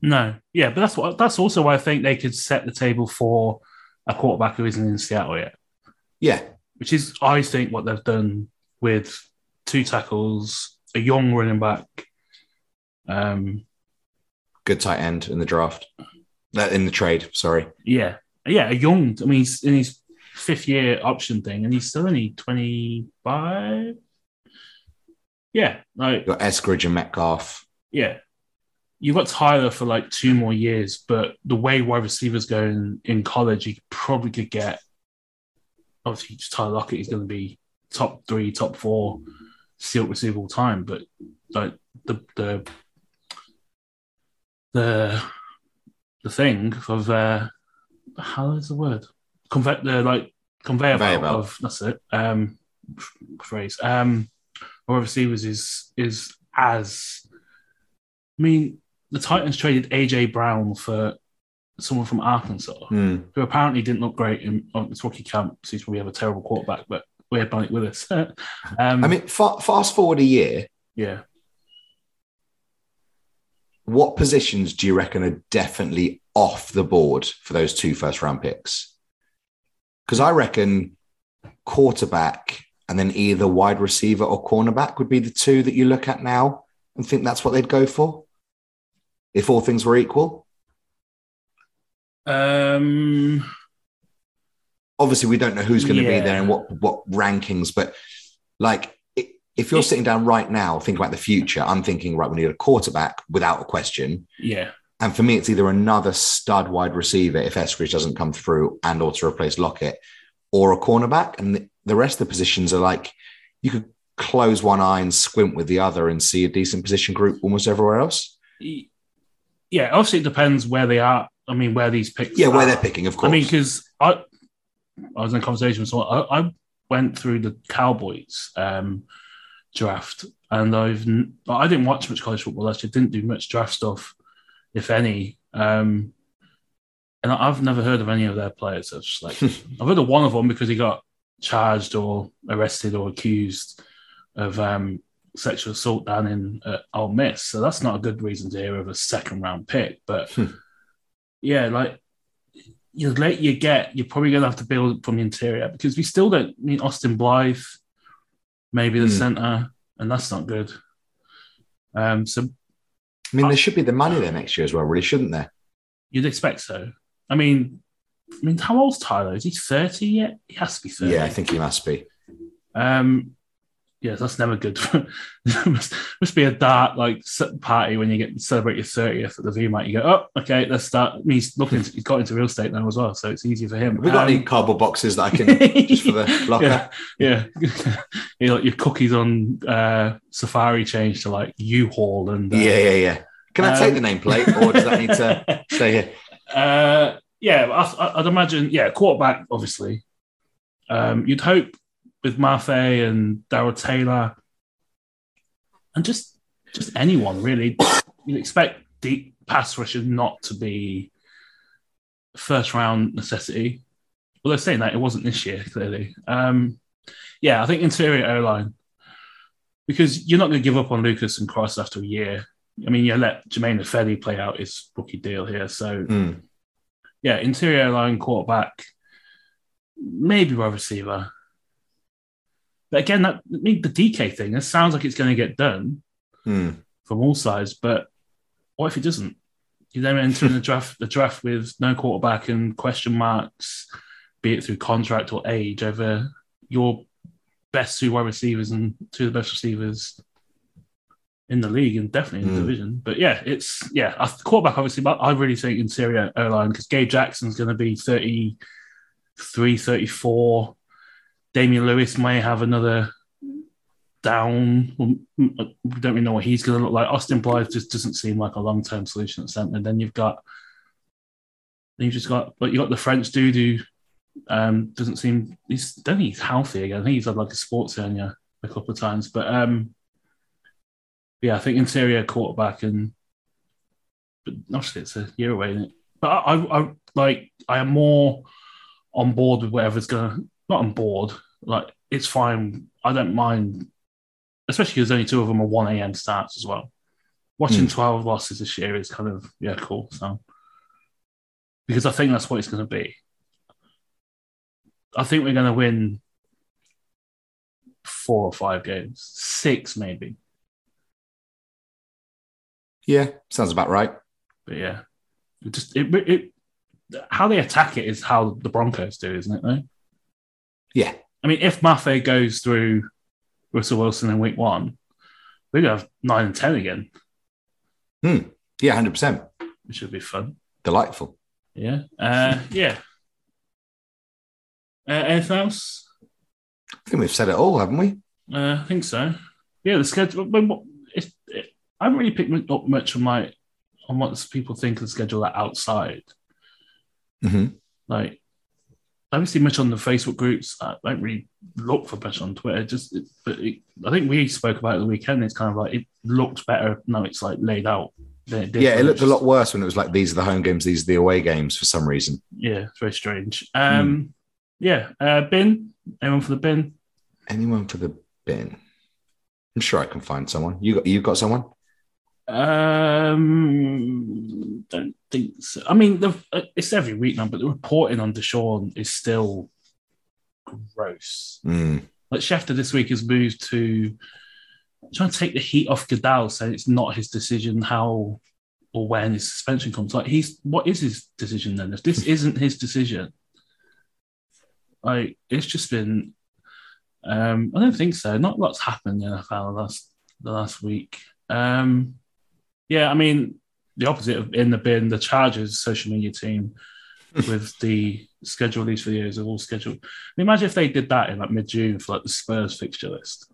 S1: No, yeah, but that's what that's also why I think they could set the table for a quarterback who isn't in Seattle yet,
S2: Yeah,
S1: which is I think what they've done with two tackles, a young running back. Um,
S2: good tight end in the draft, Uh, in the trade. Sorry.
S1: yeah, yeah, a young. I mean, he's in his fifth year option thing, and he's still only twenty five. Yeah, like
S2: You got Eskridge and Metcalf.
S1: yeah, you've got Tyler for like two more years, but the way wide receivers go in, in college, you probably could get obviously just Tyler Lockett is going to be top three, top four sealed receiver all time, but like the the the the thing of uh how is the word convert the like conveyor,
S2: Conveyor
S1: belt of that's it um phrase um wide receivers is is as I mean the Titans traded AJ Brown for someone from Arkansas
S2: Hmm.
S1: who apparently didn't look great in his rookie camp. Seems to be have a terrible quarterback, but we had Mike with us. um,
S2: I mean, fa- fast forward a year.
S1: yeah,
S2: What positions do you reckon are definitely off the board for those two first round picks? Because I reckon quarterback and then either wide receiver or cornerback would be the two that you look at now and think that's what they'd go for if all things were equal.
S1: um,
S2: obviously we don't know who's going to
S1: Yeah.
S2: be there and what what rankings but like if you're sitting down right now thinking about the future i'm thinking right we need a quarterback without a question
S1: yeah,
S2: And for me, it's either another stud wide receiver if Eskridge doesn't come through and or to replace Lockett, or a cornerback. And the, the rest of the positions are like you could close one eye and squint with the other and see a decent position group almost everywhere else.
S1: Yeah, obviously it depends where they are. I mean, where these picks.
S2: Yeah, where they're picking, of course.
S1: I mean, because I, I was in a conversation with someone. I, I went through the Cowboys um, draft, and I've I didn't watch much college football last year. Didn't do much draft stuff, if any. Um, and I've never heard of any of their players. It's just like I've heard of one of them because he got charged or arrested or accused of um, sexual assault down in uh, Ole Miss. So that's not a good reason to hear of a second round pick. But yeah, like the later you get, you're probably going to have to build from the interior because we still don't I mean Austin Blythe, maybe the
S2: Hmm.
S1: center, and that's not good. Um, so
S2: I mean, there should be the money there next year as well, really, shouldn't there?
S1: you'd expect so. I mean, I mean, how old's Tyler? Is he 30 yet? He has to be 30.
S2: Yeah, I think he must be.
S1: Um, yeah, that's never good. must, must be a dark like party when you get celebrate your thirtieth at the VMAC. You go, oh, okay, let's start. I mean, he's looking. He's got into real estate now as well, so it's easier for him.
S2: Have we got
S1: Um,
S2: any cardboard boxes that I can just for the locker?
S1: yeah, yeah. you know, your cookies on uh, Safari change to like U-Haul and uh,
S2: Yeah, yeah, yeah. Can I take
S1: Um,
S2: the nameplate, or does that need to stay here?
S1: Uh, yeah, I, I'd imagine. Yeah, quarterback, obviously. Um, you'd hope with Mafe and Darrell Taylor, and just just anyone really. You'd expect deep pass rusher not to be first round necessity. Well, they're saying that it wasn't this year, clearly. Um, yeah, I think interior airline because you're not going to give up on Lucas and Cross after a year. I mean, you let Germain Ifedi play out his rookie deal here, so
S2: Mm.
S1: yeah, interior line quarterback, maybe wide receiver. But again, that I mean, the DK thing, it sounds like it's going to get done
S2: Mm.
S1: from all sides, but what if it doesn't? You then enter in the draft, the draft with no quarterback and question marks, be it through contract or age, over your best two wide receivers and two of the best receivers in the league and definitely in the
S2: Mm.
S1: division. But yeah, it's yeah, I- quarterback obviously, but I really think interior O line because Gabe Jackson's going to be 33, 34. Damien Lewis may have another down. We don't really know what he's going to look like. Austin Blythe just doesn't seem like a long term solution at centre. Then you've got, you've just got, but you got the French dude who um, doesn't seem. He's I don't think he's healthy again. I think he's had like a sports hernia a couple of times. But um, yeah, I think interior quarterback and but obviously it's a year away? But I, I, I like I am more on board with whatever's gonna not on board. Like it's fine. I don't mind, especially because only two of them are one AM starts as well. Watching
S2: Mm.
S1: twelve losses this year is kind of yeah cool. So because I think that's what it's going to be. I think we're going to win four or five games, six maybe.
S2: Yeah, sounds about right.
S1: But yeah, it just it, it how they attack it is how the Broncos do, isn't it? Though.
S2: Yeah.
S1: I mean, if Mafe goes through Russell Wilson in week one, we're gonna have nine and ten again, Hmm.
S2: Yeah, hundred percent.
S1: which should be fun.
S2: Delightful.
S1: Yeah, uh, yeah. Uh, anything else?
S2: I think we've said it all, haven't we?
S1: Uh, I think so. Yeah, the schedule. what- It's, it, I haven't really picked up much on my on what people think of the schedule outside.
S2: Mm-hmm.
S1: Like, I haven't seen much on the Facebook groups. I don't really look for much on Twitter. Just, it, but it, I think we spoke about it the weekend. It's kind of like it looked better now. It's like laid out. Than it did
S2: Yeah, it looked a lot worse when it was like these are the home games, these are the away games for some reason.
S1: Yeah, it's very strange.
S2: Hmm.
S1: Um, yeah, uh, bin. Anyone for the bin?
S2: Anyone for the bin? I'm sure I can find someone. You got you got someone?
S1: Um, don't think so. I mean, the, uh, it's every week now, but the reporting on Deshaun is still gross.
S2: Mm.
S1: Like Schefter this week has moved to trying to take the heat off Goodell, saying it's not his decision how or when his suspension comes. Like he's what is his decision then? If this isn't his decision, like it's just been. Um, I don't think so. Not lots happened in the NFL last the last week. Um, yeah, I mean, the opposite of in the bin, the Chargers social media team hmm. with the schedule these videos are all scheduled. Imagine if they did that in like mid June for like the Spurs fixture list.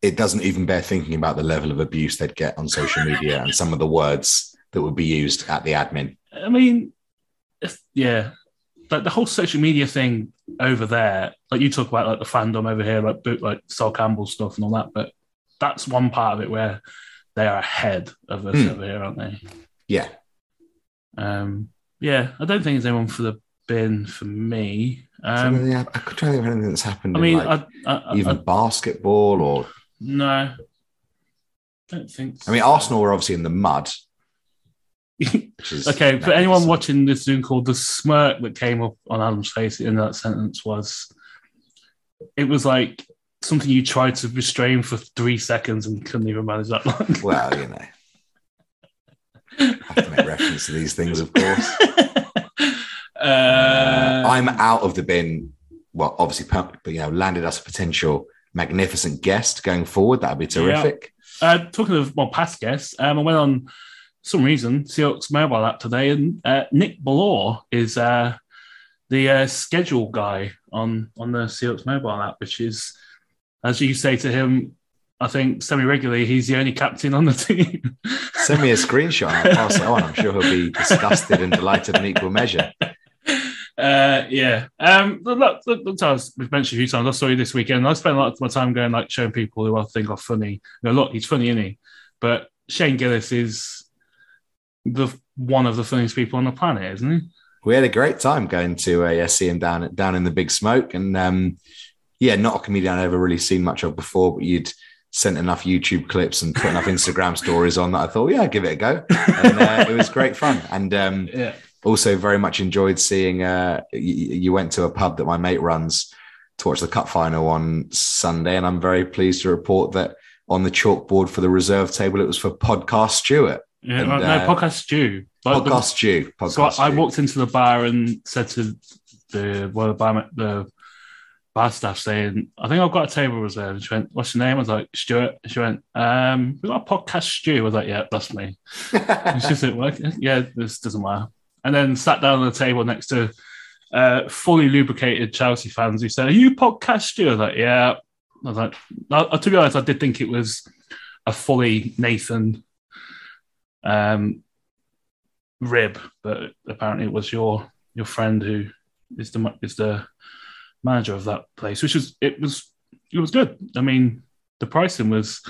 S2: It doesn't even bear thinking about the level of abuse they'd get on social media and some of the words that would be used at the admin.
S1: I mean, if, yeah, like the whole social media thing over there, like you talk about like the fandom over here, like boot, like Sol Campbell stuff and all that, but that's one part of it where they are ahead of us
S2: Hmm.
S1: over here, aren't they?
S2: Yeah.
S1: Um, yeah, I don't think there's anyone for the bin for me.
S2: So,
S1: Um,
S2: yeah, I could try to think of anything that's happened.
S1: I mean,
S2: like,
S1: I, I,
S2: even
S1: I,
S2: basketball or
S1: no, don't think.
S2: I mean. Arsenal were obviously in the mud.
S1: Okay, for anyone watching this Zoom call, the smirk that came up on Adam's face in that sentence was it was like something you tried to restrain for three seconds and couldn't even manage that long.
S2: Well, you know, I have to make reference to these things, of course.
S1: uh,
S2: I'm out of the bin. Well, obviously, but you know, landed us a potential magnificent guest going forward. That'd be terrific.
S1: Uh, talking of well, past guests, um, I went on some reason Seahawks mobile app today, and uh, Nick Ballor is uh, the uh, schedule guy on on the Seahawks mobile app, which is, as you say to him, I think semi regularly, he's the only captain on the team.
S2: Send me a screenshot and I'll pass it on. I'm sure he'll be disgusted and delighted in equal measure.
S1: Uh, yeah. Um, look, look, look, as we've mentioned a few times. I saw you this weekend. I spent a lot of my time going like showing people who I think are funny. You know, look, he's funny, isn't he? But Shane Gillis is the one of the funniest people on the planet, isn't he?
S2: We had a great time going to uh, yeah, see him down down in the big smoke, and um, yeah, not a comedian I'd ever really seen much of before, but you'd sent enough YouTube clips and put enough Instagram stories on that I thought, yeah, I'll give it a go, and uh, it was great fun. And um,
S1: Yeah.
S2: also very much enjoyed seeing uh, you, you went to a pub that my mate runs to watch the cup final on Sunday, and I'm very pleased to report that on the chalkboard for the reserve table, it was for podcast Stewart.
S1: Yeah,
S2: And,
S1: right,
S2: uh,
S1: podcast Stew. Like
S2: Podcast Stew.
S1: So I, I walked into the bar and said to the well, the bar, the bar staff saying, "I think I've got a table reserved." She went, "What's your name?" I was like, "Stuart." She went, "Um, we got a podcast stew." I was like, "Yeah, that's me." And she said, well, "Yeah, this doesn't matter." And then sat down on the table next to uh, fully lubricated Chelsea fans who said, "Are you podcast stew?" I was like, "Yeah." I was like, uh, to be honest, I did think it was a fully Nathan um, rib, but apparently it was your your friend who is the is the manager of that place, which was it was it was good. I mean, the pricing was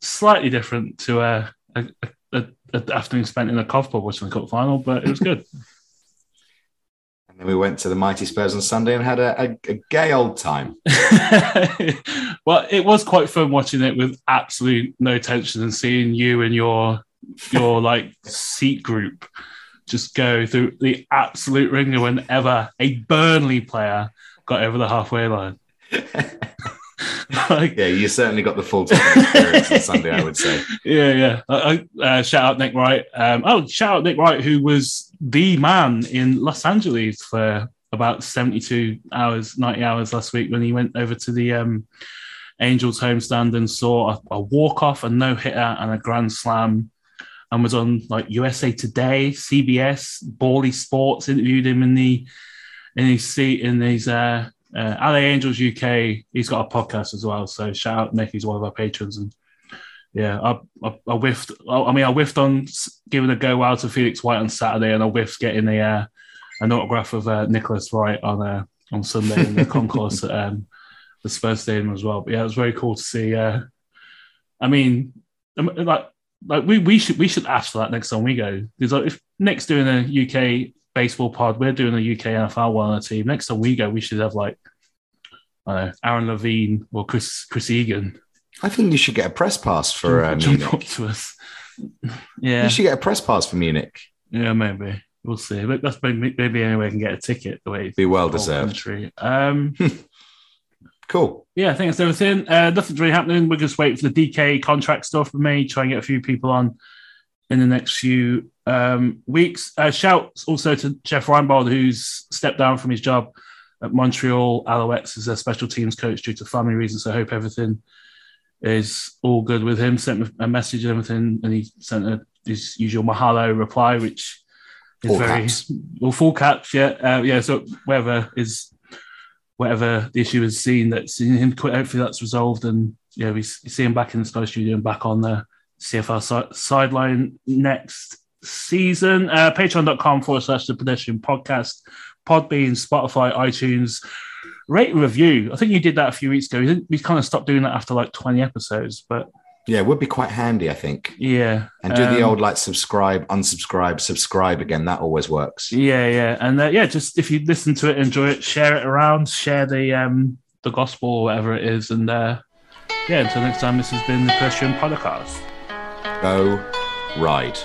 S1: slightly different to a a, a, a afternoon spent in a cough pub watching the cup final, but it was good.
S2: And then we went to the Mighty Spurs on Sunday and had a, a, a gay old time.
S1: well, it was quite fun watching it with absolute no tension and seeing you and your your like seat group just go through the absolute ringer whenever a Burnley player got over the halfway line. like,
S2: Yeah, you certainly got the full Tottenham experience on Sunday, I would say.
S1: yeah, yeah. I, uh, shout out Nick Wright. Um, oh, shout out Nick Wright, who was the man in Los Angeles for about 72 hours, 90 hours last week when he went over to the um, Angels homestand and saw a, a walk off, a no hitter, and a grand slam. And was on like USA Today, CBS, Bally Sports interviewed him in the in his seat in his uh, uh, LA Angels UK. He's got a podcast as well. So shout out Nick, he's one of our patrons. And yeah, I, I, I whiffed. I, I mean, I whiffed on giving a go out to Felix White on Saturday, and I whiffed getting a uh, an autograph of uh, Nicholas Wright on uh, on Sunday in the concourse at um, the Spurs Stadium as well. But yeah, it was very cool to see. Uh, I mean, um, like like we, we should we should ask for that next time we go because like, if Nick's doing a UK baseball pod, we're doing a UK NFL one on the team. Next time we go, we should have like I don't know Aaron Levine or Chris Chris Egan
S2: I think you should get a press pass for uh,
S1: jump, jump up
S2: Munich.
S1: to us. Yeah,
S2: You should get a press pass for Munich.
S1: yeah, maybe we'll see. But that's maybe maybe any way I can get a ticket. The way
S2: Be well deserved.
S1: Um,
S2: Cool.
S1: yeah, I think that's everything. Uh, nothing's really happening. We're just waiting for the DK contract stuff. for me. try and get a few people on in the next few um, weeks. Uh, shouts also to Jeff Reinebold, who's stepped down from his job at Montreal Alouettes as a special teams coach due to family reasons. So I hope everything is all good with him. Sent a message and everything, and he sent a his usual mahalo reply, which is
S2: All
S1: very
S2: caps.
S1: well full caps. Yeah, uh, yeah. So whatever is whatever the issue is seen that's seen him quit. Hopefully that's resolved, and yeah, we see him back in the Sky Studio and back on the CFL si- sideline next season. Uh, Patreon.com forward slash the pedestrian podcast, Podbean, Spotify, iTunes. Rate review. I think you did that a few weeks ago. We, didn't- we kind of stopped doing that after like 20 episodes, but
S2: Yeah, it would be quite handy, I think.
S1: yeah.
S2: And do the
S1: Um,
S2: old like subscribe, unsubscribe, subscribe again. That always works.
S1: Yeah, yeah, and uh, yeah, just if you listen to it, enjoy it, share it around, share the um the gospel or whatever it is, and uh yeah. Until next time, this has been the Christian Podcast.
S2: Go ride.